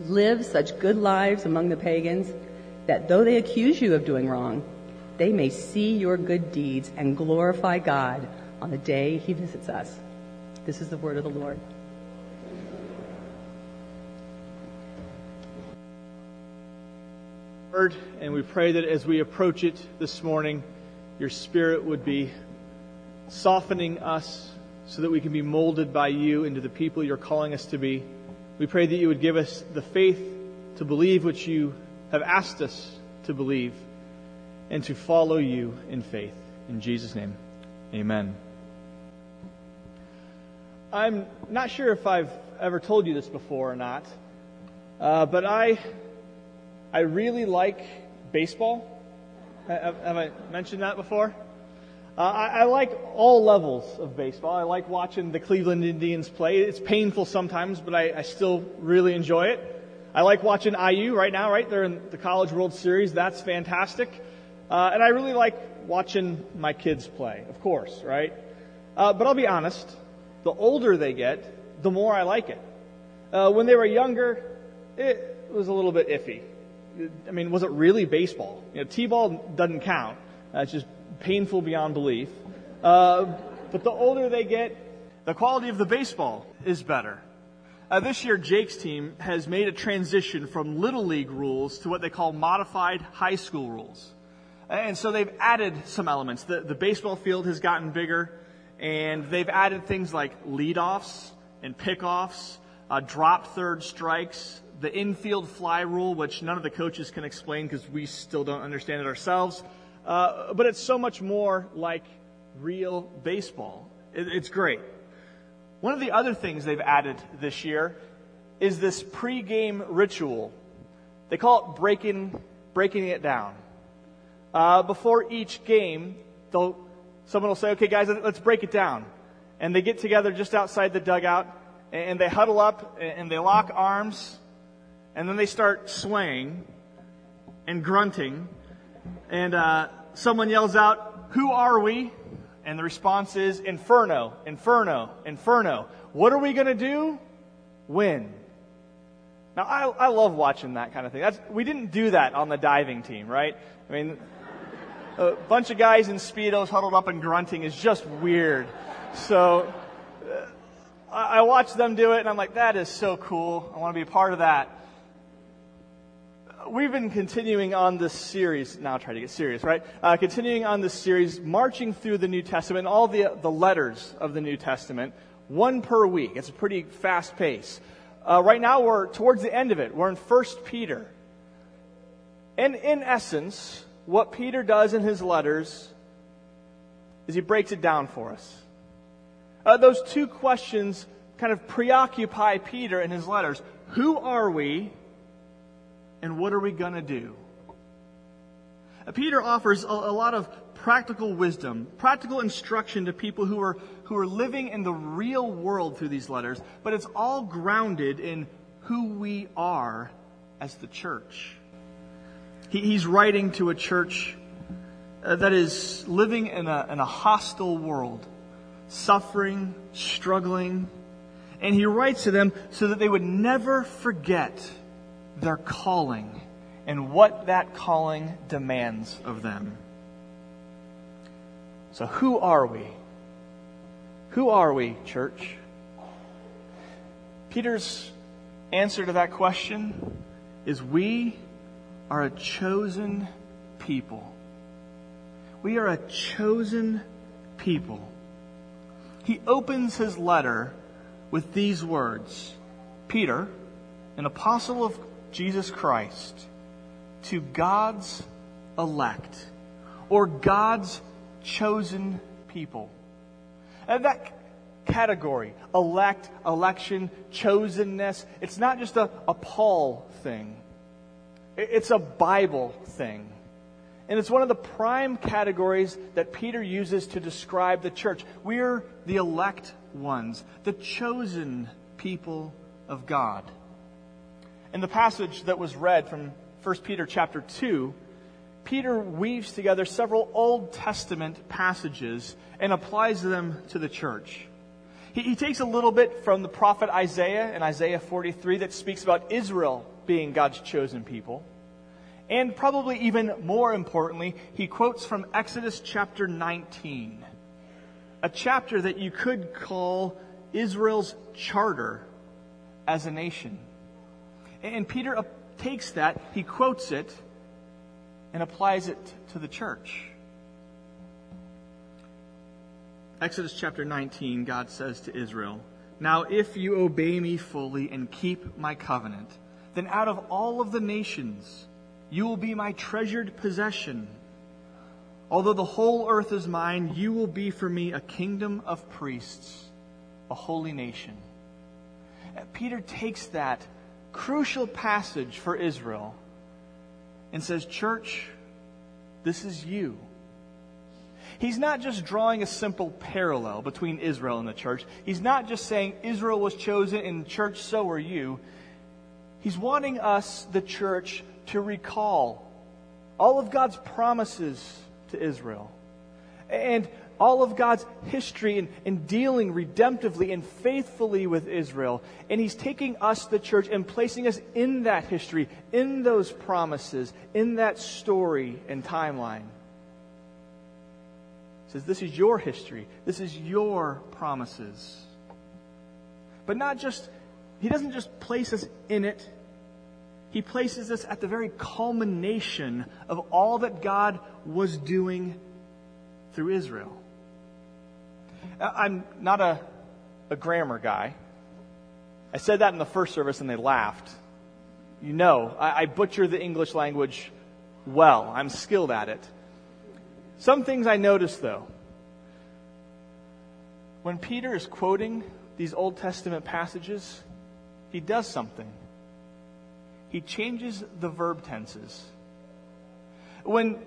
Live such good lives among the pagans that though they accuse you of doing wrong, they may see your good deeds and glorify God on the day he visits us. This is the word of the Lord. Word, and we pray that as we approach it this morning, your spirit would be softening us so that we can be molded by you into the people you're calling us to be. We pray that you would give us the faith to believe what you have asked us to believe and to follow you in faith. In Jesus' name, amen. I'm not sure if I've ever told you this before or not, uh, but I, I really like baseball. Have, have I mentioned that before? Uh, I, I, like all levels of baseball. I like watching the Cleveland Indians play. It's painful sometimes, but I, I still really enjoy it. I like watching IU right now, right? They're in the College World Series. That's fantastic. Uh, and I really like watching my kids play, of course, right? Uh, but I'll be honest, the older they get, the more I like it. Uh, when they were younger, it was a little bit iffy. I mean, was it really baseball? You know, T-ball doesn't count. It's just painful beyond belief. Uh, but the older they get, the quality of the baseball is better. Uh, this year, Jake's team has made a transition from Little League rules to what they call modified high school rules. And so they've added some elements. The, the baseball field has gotten bigger, and they've added things like leadoffs and pickoffs, uh, drop third strikes, the infield fly rule, which none of the coaches can explain because we still don't understand it ourselves. Uh, but it's so much more like real baseball. It, it's great. One of the other things they've added this year is this pregame ritual. They call it breaking, breaking it down. Uh, before each game, they'll, someone will say, okay, guys, let's break it down. And they get together just outside the dugout and they huddle up and they lock arms and then they start swaying and grunting and uh, someone yells out, Who are we? And the response is, Inferno, Inferno, Inferno. What are we going to do? Win. Now, I, I love watching that kind of thing. That's, we didn't do that on the diving team, right? I mean, a bunch of guys in Speedos huddled up and grunting is just weird. So, uh, I, I watch them do it and I'm like, that is so cool. I want to be a part of that we've been continuing on this series. Now, try to get serious, right? Uh, continuing on this series, marching through the New Testament, all the the letters of the New Testament, one per week. It's a pretty fast pace. Uh, right now, we're towards the end of it. We're in First Peter, and in essence, what Peter does in his letters is he breaks it down for us. Uh, those two questions kind of preoccupy Peter in his letters. Who are we? And what are we going to do? Uh, Peter offers a, a, lot of practical wisdom, practical instruction to people who are, who are living in the real world through these letters, but it's all grounded in who we are as the church. He, he's writing to a church uh, that is living in a, in a hostile world, suffering, struggling, and he writes to them so that they would never forget their calling and what that calling demands of them. So, who are we? Who are we, church? Peter's answer to that question is we are a chosen people. We are a chosen people. He opens his letter with these words Peter, an apostle of Jesus Christ to God's elect or God's chosen people. And that, category elect, election, chosenness. It's not just a, a Paul thing, it's a Bible thing. And it's one of the prime categories that Peter uses to describe the church. We're the elect ones, the chosen people of God. In the passage that was read from 1 Peter chapter 2, Peter weaves together several Old Testament passages and applies them to the church. He, he, takes a little bit from the prophet Isaiah in Isaiah 43 that speaks about Israel being God's chosen people. And probably even more importantly, he quotes from Exodus chapter 19, a chapter that you could call Israel's charter as a nation. And Peter takes that, he quotes it, and applies it to the church. Exodus chapter 19, God says to Israel, Now if you obey me fully and keep my covenant, then out of all of the nations you will be my treasured possession. Although the whole earth is mine, you will be for me a kingdom of priests, a holy nation. Peter takes that crucial passage for Israel and says, Church, this is you. He's not just drawing a simple parallel between Israel and the church. He's not just saying Israel was chosen and church, so are you. He's wanting us, the church, to recall all of God's promises to Israel. And all of God's history in, in dealing redemptively and faithfully with Israel. And He's taking us, the church, and placing us in that history, in those promises, in that story and timeline. He says, This is your history, this is your promises. But not just, He doesn't just place us in it. He places us at the very culmination of all that God was doing through Israel. Uh, I'm not a, a grammar guy. I said that in the first service and they laughed. You know, I, I butcher the English language well. I'm skilled at it. Some things I noticed though. When Peter is quoting these Old Testament passages, he does something. He changes the verb tenses. When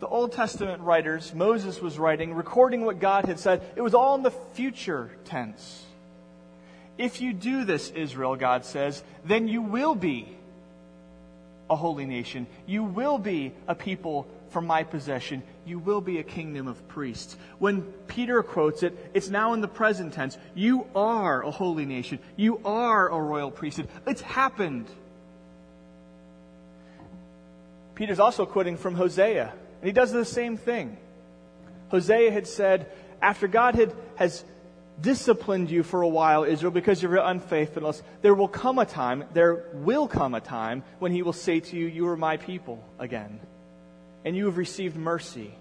the Old Testament writers, Moses was writing, recording what God had said, it was all in the future tense. If you do this, Israel, God says, then you will be a holy nation. You will be a people for my possession. You will be a kingdom of priests. When Peter quotes it, it's now in the present tense. You are a holy nation. You are a royal priesthood. It's happened. Peter's also quoting from Hosea. And he does the same thing. Hosea had said, after God had, has disciplined you for a while, Israel, because of your unfaithfulness, there will come a time, there will come a time when he will say to you, You are my people again, and you have received mercy.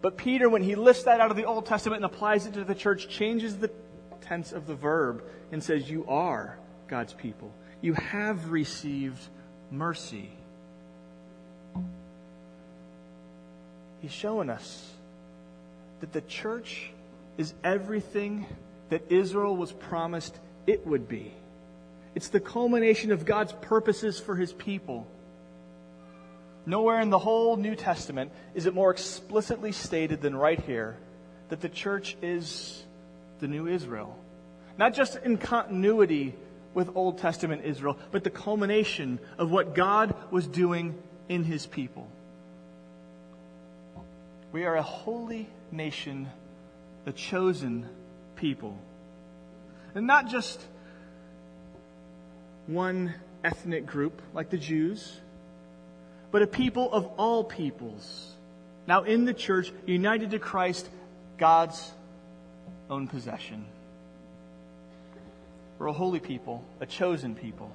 But Peter, when he lifts that out of the Old Testament and applies it to the church, changes the tense of the verb and says, You are God's people. You have received mercy. He's showing us that the church is everything that Israel was promised it would be. It's the culmination of God's purposes for his people. Nowhere in the whole New Testament is it more explicitly stated than right here that the church is the new Israel. Not just in continuity with Old Testament Israel, but the culmination of what God was doing in his people. We are a holy nation, a chosen people. And not just one ethnic group like the Jews, but a people of all peoples. Now in the church, united to Christ, God's own possession. We're a holy people, a chosen people.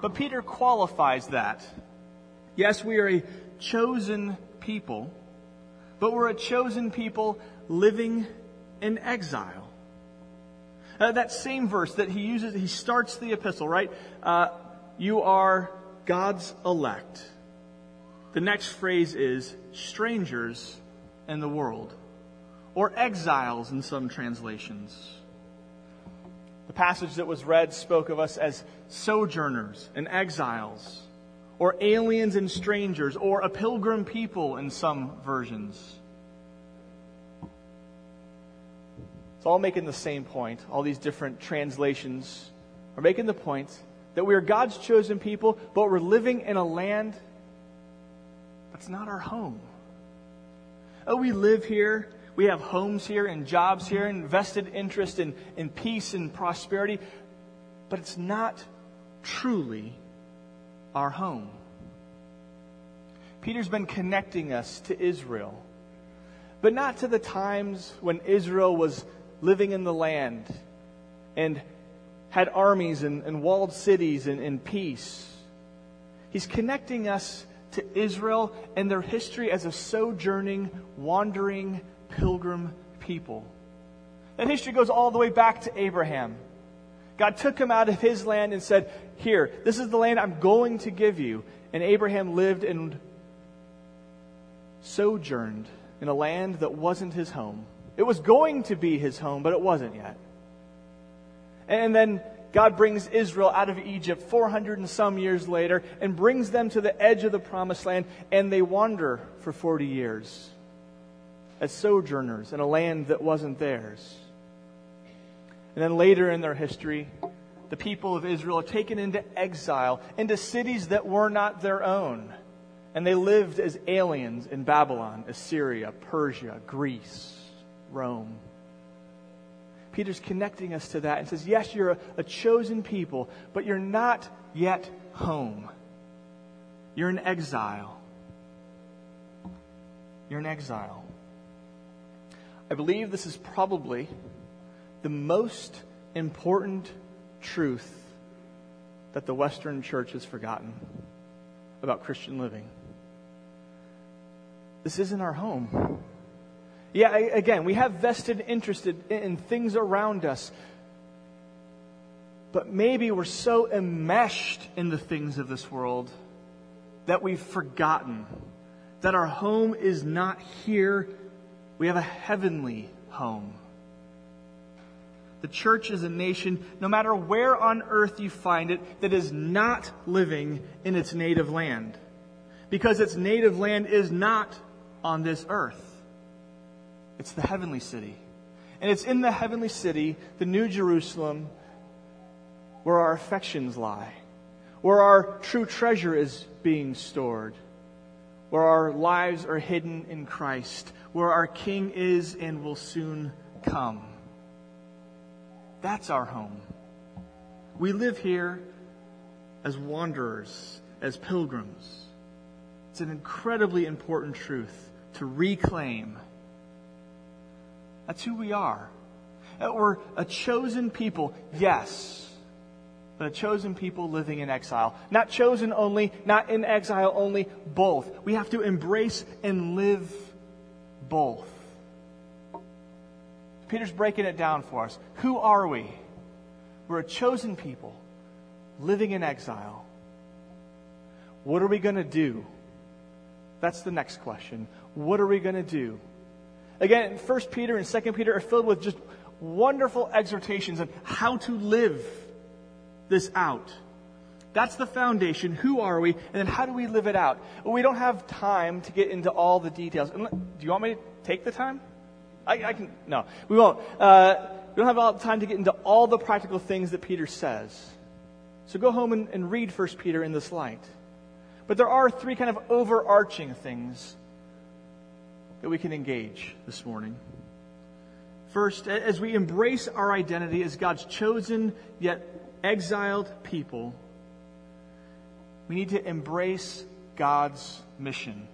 But Peter qualifies that. Yes, we are a chosen people but we're a chosen people living in exile. Uh, that same verse that he uses, he starts the epistle, right? Uh, you are God's elect. The next phrase is strangers in the world, or exiles in some translations. The passage that was read spoke of us as sojourners and exiles, or aliens and strangers, or a pilgrim people in some versions. It's all making the same point. All these different translations are making the point that we are God's chosen people, but we're living in a land that's not our home. Oh, we live here. We have homes here and jobs here and vested interest in, in peace and prosperity, but it's not truly our home. Peter's been connecting us to Israel, but not to the times when Israel was living in the land and had armies and, and walled cities and, and peace. He's connecting us to Israel and their history as a sojourning, wandering, pilgrim people. That history goes all the way back to Abraham. God took him out of his land and said, Here, this is the land I'm going to give you. And Abraham lived and sojourned in a land that wasn't his home. It was going to be his home, but it wasn't yet. And then God brings Israel out of Egypt 400 and some years later and brings them to the edge of the promised land, and they wander for 40 years as sojourners in a land that wasn't theirs. And then later in their history, the people of Israel are taken into exile, into cities that were not their own. And they lived as aliens in Babylon, Assyria, Persia, Greece. Rome. Peter's connecting us to that and says, Yes, you're a, a chosen people, but you're not yet home. You're in exile. You're in exile. I believe this is probably the most important truth that the Western church has forgotten about Christian living. This isn't our home. Yeah, again, we have vested interest in things around us. But maybe we're so enmeshed in the things of this world that we've forgotten that our home is not here. We have a heavenly home. The church is a nation, no matter where on earth you find it, that is not living in its native land. Because its native land is not on this earth. It's the heavenly city. And it's in the heavenly city, the New Jerusalem, where our affections lie, where our true treasure is being stored, where our lives are hidden in Christ, where our King is and will soon come. That's our home. We live here as wanderers, as pilgrims. It's an incredibly important truth to reclaim that's who we are. Uh, we're a chosen people, yes, but a chosen people living in exile. Not chosen only, not in exile only, both. We have to embrace and live both. Peter's breaking it down for us. Who are we? We're a chosen people living in exile. What are we going to do? That's the next question. What are we going to do? Again, 1 Peter and 2 Peter are filled with just wonderful exhortations on how to live this out. That's the foundation. Who are we? And then how do we live it out? We don't have time to get into all the details. Do you want me to take the time? I, I can. No, we won't. Uh, we don't have all the time to get into all the practical things that Peter says. So go home and, and read 1 Peter in this light. But there are three kind of overarching things that we can engage this morning. First, as we embrace our identity as God's chosen yet exiled people, we need to embrace God's mission.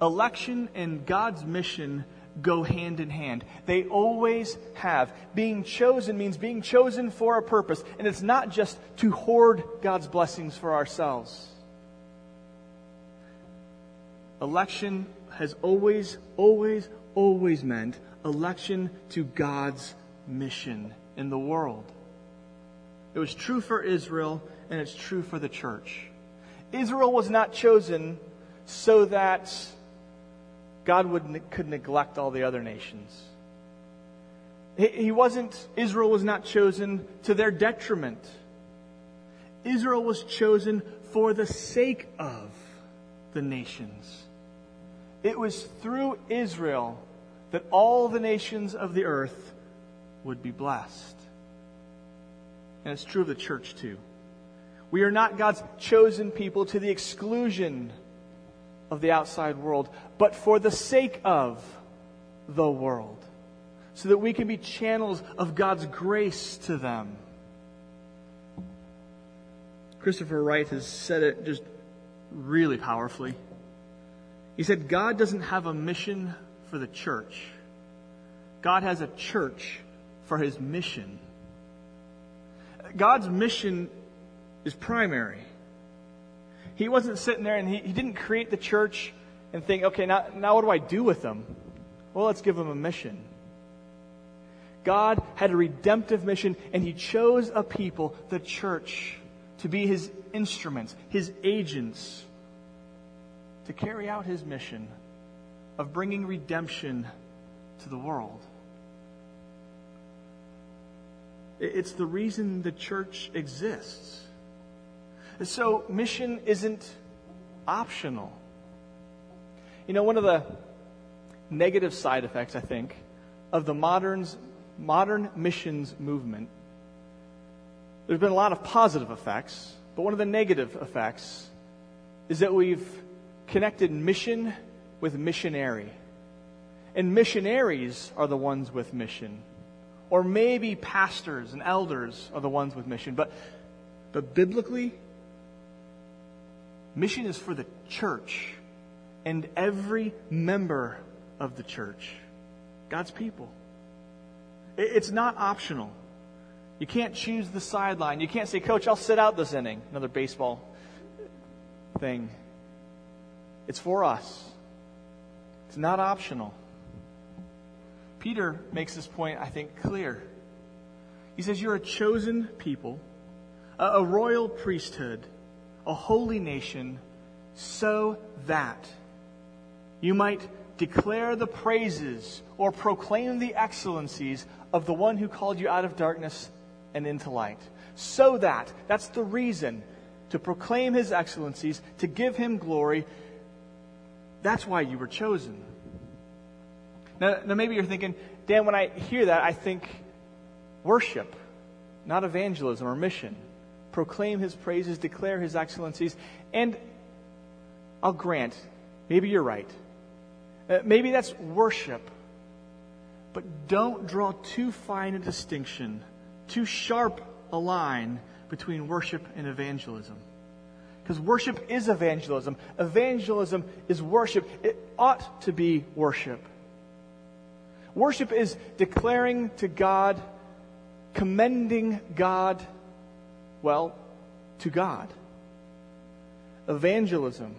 Election and God's mission go hand in hand. They always have. Being chosen means being chosen for a purpose, and it's not just to hoard God's blessings for ourselves. Election has always, always, always meant election to God's mission in the world. It was true for Israel, and it's true for the church. Israel was not chosen so that God would, could neglect all the other nations. He wasn't, Israel was not chosen to their detriment. Israel was chosen for the sake of the nations. It was through Israel that all the nations of the earth would be blessed. And it's true of the church too. We are not God's chosen people to the exclusion of the outside world, but for the sake of the world, so that we can be channels of God's grace to them. Christopher Wright has said it just really powerfully. He said, God doesn't have a mission for the church, God has a church for his mission. God's mission is primary. He wasn't sitting there and he, he didn't create the church and think, okay, now, now what do I do with them? Well, let's give them a mission. God had a redemptive mission and he chose a people, the church, to be his instruments, his agents, to carry out his mission of bringing redemption to the world. It's the reason the church exists. So, mission isn't optional. You know, one of the negative side effects, I think, of the moderns, modern missions movement, there's been a lot of positive effects, but one of the negative effects is that we've connected mission with missionary. And missionaries are the ones with mission. Or maybe pastors and elders are the ones with mission. But, but biblically, mission is for the church and every member of the church, God's people. It's not optional. You can't choose the sideline. You can't say, Coach, I'll sit out this inning. Another baseball thing. It's for us, it's not optional. Peter makes this point, I think, clear. He says, You're a chosen people, a, royal priesthood, a holy nation, so that you might declare the praises or proclaim the excellencies of the one who called you out of darkness and into light. So that, that's the reason, to proclaim his excellencies, to give him glory. That's why you were chosen. Now, now maybe you're thinking, Dan, when I hear that, I think worship, not evangelism or mission. Proclaim his praises, declare his excellencies. And I'll grant, maybe you're right. Uh, maybe that's worship. But don't draw too fine a distinction, too sharp a line between worship and evangelism. Because worship is evangelism. Evangelism is worship. It ought to be worship. Worship is declaring to God, commending God, well, to God. Evangelism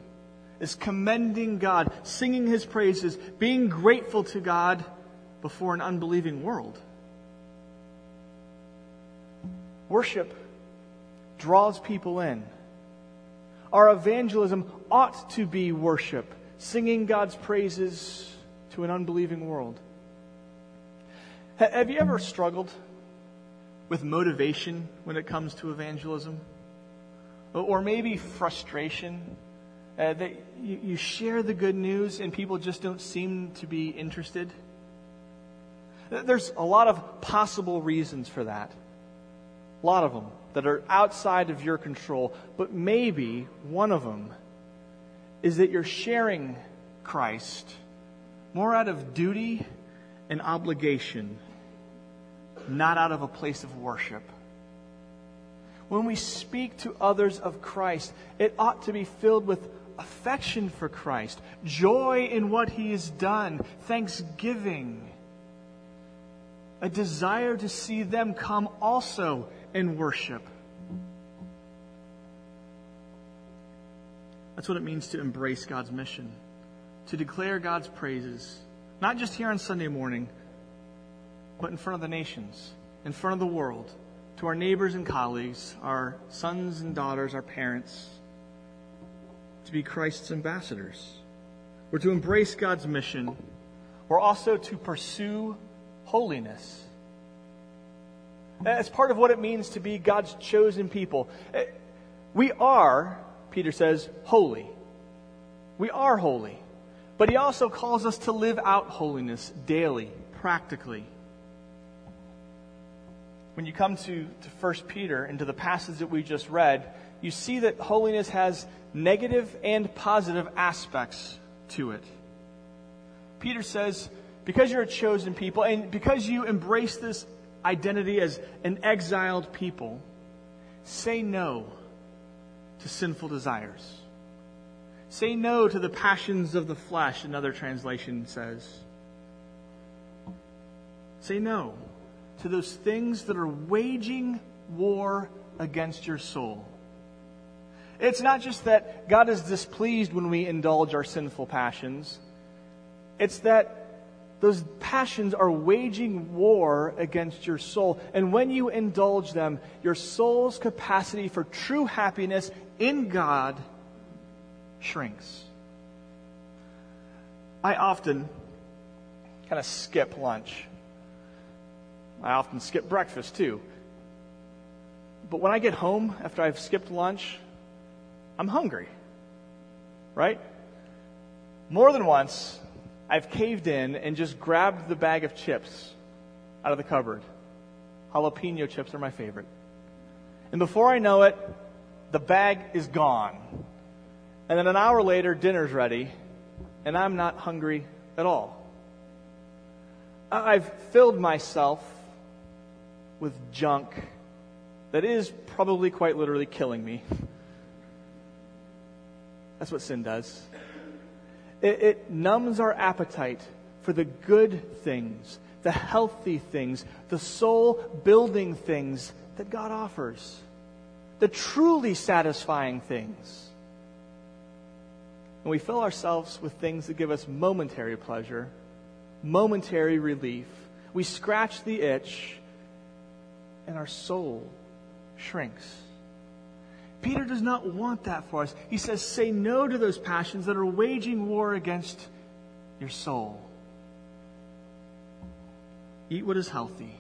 is commending God, singing his praises, being grateful to God before an unbelieving world. Worship draws people in. Our evangelism ought to be worship, singing God's praises to an unbelieving world. Have you ever struggled with motivation when it comes to evangelism? Or maybe frustration uh, that you, you share the good news and people just don't seem to be interested? There's a lot of possible reasons for that. A lot of them that are outside of your control. But maybe one of them is that you're sharing Christ more out of duty and obligation not out of a place of worship. When we speak to others of Christ, it ought to be filled with affection for Christ, joy in what he has done, thanksgiving, a desire to see them come also in worship. That's what it means to embrace God's mission, to declare God's praises, not just here on Sunday morning but in front of the nations, in front of the world, to our neighbors and colleagues, our sons and daughters, our parents, to be Christ's ambassadors. We're to embrace God's mission. We're also to pursue holiness. As part of what it means to be God's chosen people. Eh, we are, Peter says, holy. We are holy. But he also calls us to live out holiness daily, practically. When you come to, to 1 Peter and to the passage that we just read, you see that holiness has negative and positive aspects to it. Peter says, because you're a chosen people and because you embrace this identity as an exiled people, say no to sinful desires. Say no to the passions of the flesh, another translation says. Say no to those things that are waging war against your soul. It's not just that God is displeased when we indulge our sinful passions. It's that those passions are waging war against your soul. And when you indulge them, your soul's capacity for true happiness in God shrinks. I often kind of skip lunch. I often skip breakfast too. But when I get home after I've skipped lunch, I'm hungry. Right? More than once, I've caved in and just grabbed the bag of chips out of the cupboard. Jalapeno chips are my favorite. And before I know it, the bag is gone. And then an hour later, dinner's ready, and I'm not hungry at all. I've filled myself with junk that is probably quite literally killing me. That's what sin does. It, it numbs our appetite for the good things, the healthy things, the soul building things that God offers, the truly satisfying things. And we fill ourselves with things that give us momentary pleasure, momentary relief. We scratch the itch, and our soul shrinks. Peter does not want that for us. He says, say no to those passions that are waging war against your soul. Eat what is healthy.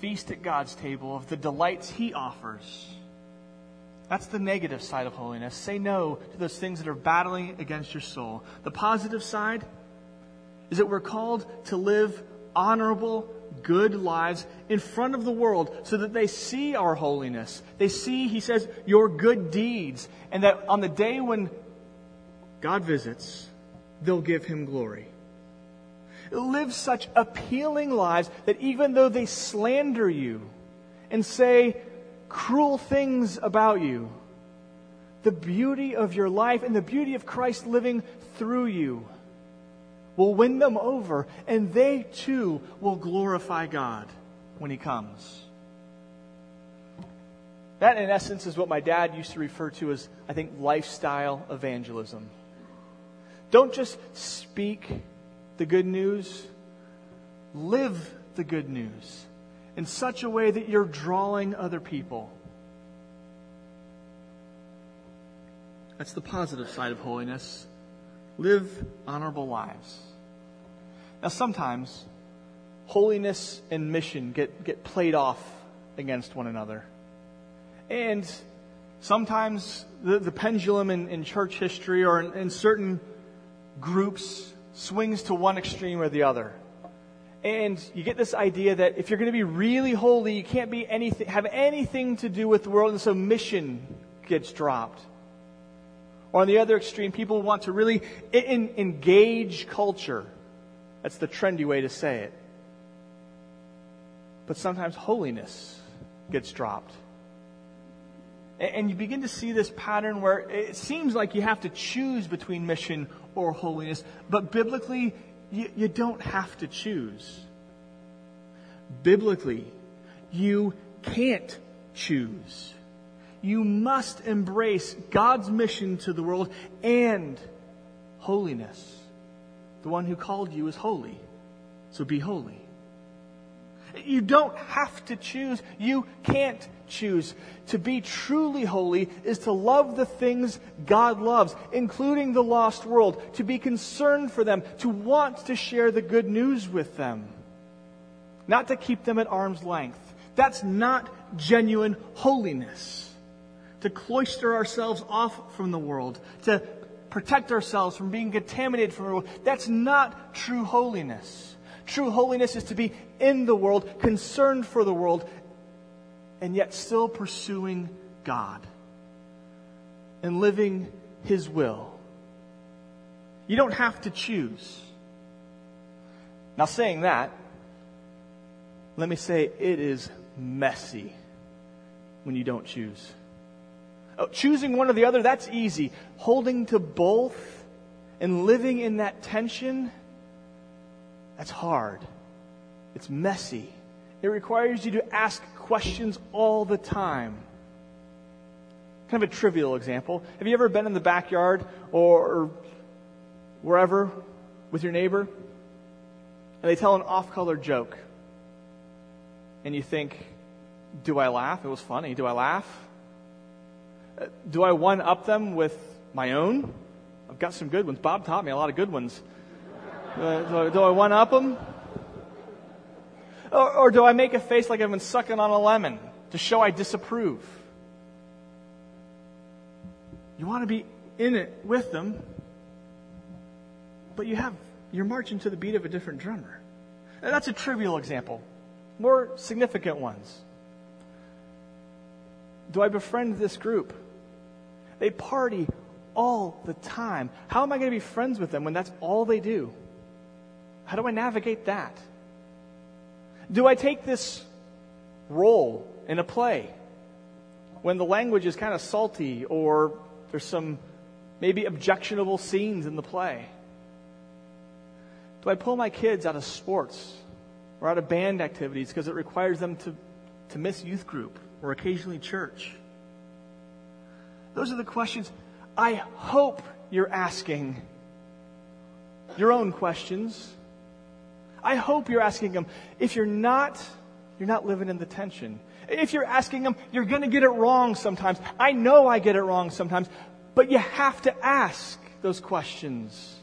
Feast at God's table of the delights He offers. That's the negative side of holiness. Say no to those things that are battling against your soul. The positive side is that we're called to live honorable, good lives in front of the world so that they see our holiness. They see, he says, your good deeds. And that on the day when God visits, they'll give him glory. Live such appealing lives that even though they slander you and say cruel things about you, the beauty of your life and the beauty of Christ living through you will win them over, and they too will glorify God when He comes. That, in essence, is what my dad used to refer to as, I think, lifestyle evangelism. Don't just speak the good news, live the good news in such a way that you're drawing other people. That's the positive side of holiness live honorable lives. Now, sometimes holiness and mission get, get played off against one another. And sometimes the, the pendulum in, in church history or in, in certain groups swings to one extreme or the other. And you get this idea that if you're going to be really holy, you can't be anything, have anything to do with the world, and so mission gets dropped. Or on the other extreme, people want to really in, engage culture. That's the trendy way to say it. But sometimes holiness gets dropped. And you begin to see this pattern where it seems like you have to choose between mission or holiness. But biblically, you, you don't have to choose. Biblically, you can't choose you must embrace God's mission to the world and holiness. The one who called you is holy. So be holy. You don't have to choose. You can't choose. To be truly holy is to love the things God loves, including the lost world, to be concerned for them, to want to share the good news with them, not to keep them at arm's length, That's not genuine holiness. To cloister ourselves off from the world, to protect ourselves from being contaminated from the world, that's not true holiness. True holiness is to be in the world, concerned for the world, and yet still pursuing God and living His will. You don't have to choose. Now, saying that, let me say it is messy when you don't choose. Oh, choosing one or the other, that's easy. Holding to both and living in that tension, that's hard. It's messy. It requires you to ask questions all the time. Kind of a trivial example. Have you ever been in the backyard or wherever with your neighbor and they tell an off color joke? And you think, do I laugh? It was funny. Do I laugh? Do I one up them with my own? I've got some good ones. Bob taught me a lot of good ones. Do I, do I, one up them? Or, or do I make a face like I've been sucking on a lemon to show I disapprove? You want to be in it with them, but you have you're marching to the beat of a different drummer. That's a trivial example. More significant ones. Do I befriend this group? They party all the time. How am I going to be friends with them when that's all they do? How do I navigate that? Do I take this role in a play when the language is kind of salty or there's some maybe objectionable scenes in the play? Do I pull my kids out of sports or out of band activities because it requires them to, to miss youth group or occasionally church? Those are the questions I hope you're asking. Your own questions. I hope you're asking them. If you're not, you're not living in the tension. If you're asking them, you're going to get it wrong sometimes. I know I get it wrong sometimes, but you have to ask those questions.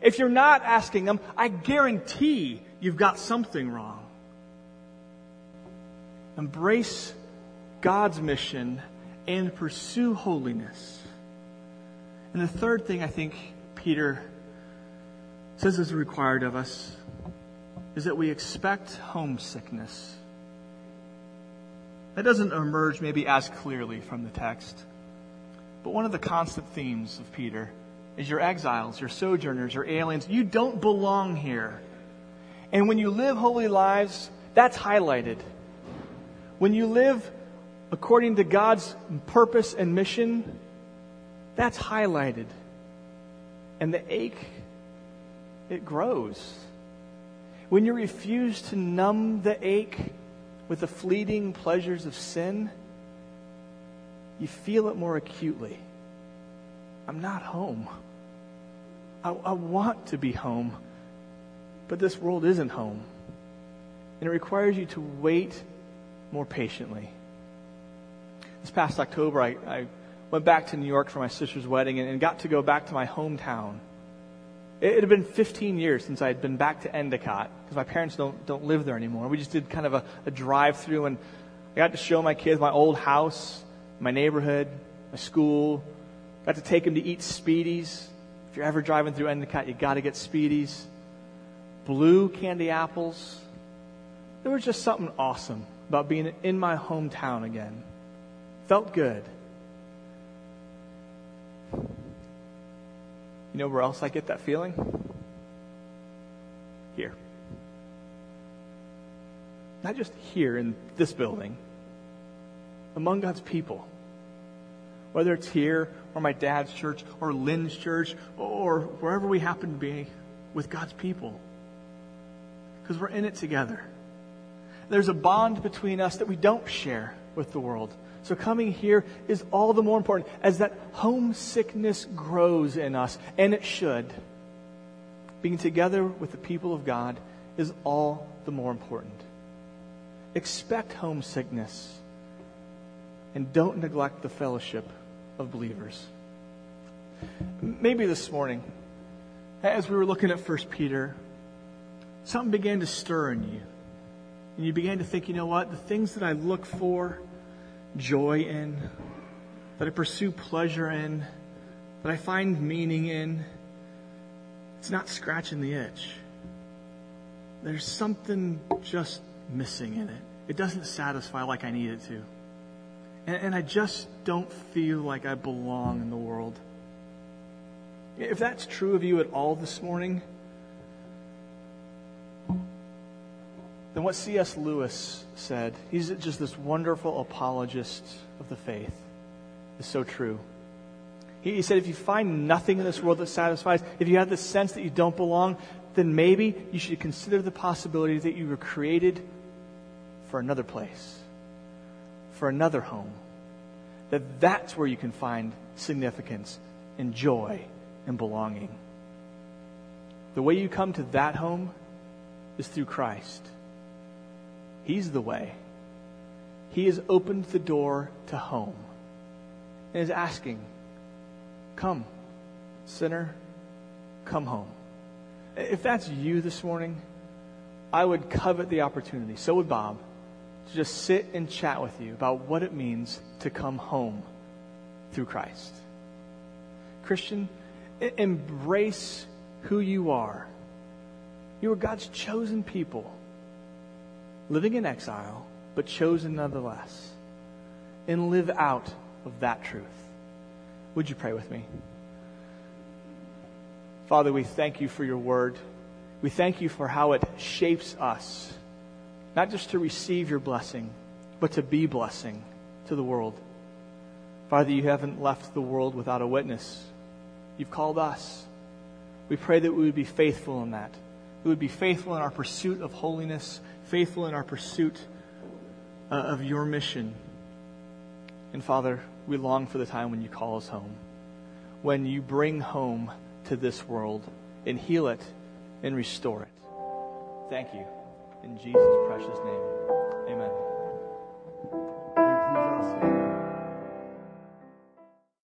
If you're not asking them, I guarantee you've got something wrong. Embrace God's mission and pursue holiness. And the third thing I think Peter says is required of us is that we expect homesickness. That doesn't emerge maybe as clearly from the text. But one of the constant themes of Peter is your exiles, your sojourners, your aliens. You don't belong here. And when you live holy lives, that's highlighted. When you live according to God's purpose and mission, that's highlighted. And the ache, it grows. When you refuse to numb the ache with the fleeting pleasures of sin, you feel it more acutely. I'm not home. I, I, want to be home, but this world isn't home. And it requires you to wait more patiently. This past October, I, I went back to New York for my sister's wedding and, and got to go back to my hometown. It, had been 15 years since I had been back to Endicott because my parents don't, don't live there anymore. We just did kind of a, a drive through and I got to show my kids my old house, my neighborhood, my school. Got to take them to eat Spiedies. If you're ever driving through Endicott, you got to get Spiedies. Blue candy apples. There was just something awesome about being in my hometown again. Felt good. You know where else I get that feeling? Here. Not just here in this building, among God's people. Whether it's here or my dad's church or Lynn's church or wherever we happen to be with God's people. Because we're in it together. There's a bond between us that we don't share with the world. So coming here is all the more important as that homesickness grows in us, and it should. Being together with the people of God is all the more important. Expect homesickness and don't neglect the fellowship of believers. Maybe this morning, as we were looking at 1 Peter, something began to stir in you. and you began to think, you know what, the things that I look for joy in, that I pursue pleasure in, that I find meaning in, it's not scratching the itch. There's something just missing in it. It doesn't satisfy like I need it to. And, and I just don't feel like I belong in the world. If that's true of you at all this morning, then what C.S. Lewis said, he's just this wonderful apologist of the faith, is so true. He, said, if you find nothing in this world that satisfies, if you have the sense that you don't belong, then maybe you should consider the possibility that you were created for another place, for another home. That that's where you can find significance and joy and belonging. The way you come to that home is through Christ. He's the way. He has opened the door to home and is asking, Come, sinner, come home. If that's you this morning, I would covet the opportunity, so would Bob, to just sit and chat with you about what it means to come home through Christ. Christian, embrace who you are. You are God's chosen people, living in exile, but chosen nonetheless. And live out of that truth. Would you pray with me? Father, we thank you for your word. We thank you for how it shapes us, not just to receive your blessing, but to be blessing to the world. Father, you haven't left the world without a witness. You've called us. We pray that we would be faithful in that. We would be faithful in our pursuit of holiness, faithful in our pursuit uh, of your mission. And Father, we long for the time when you call us home, when you bring home to this world and heal it and restore it. Thank you. In Jesus' precious name.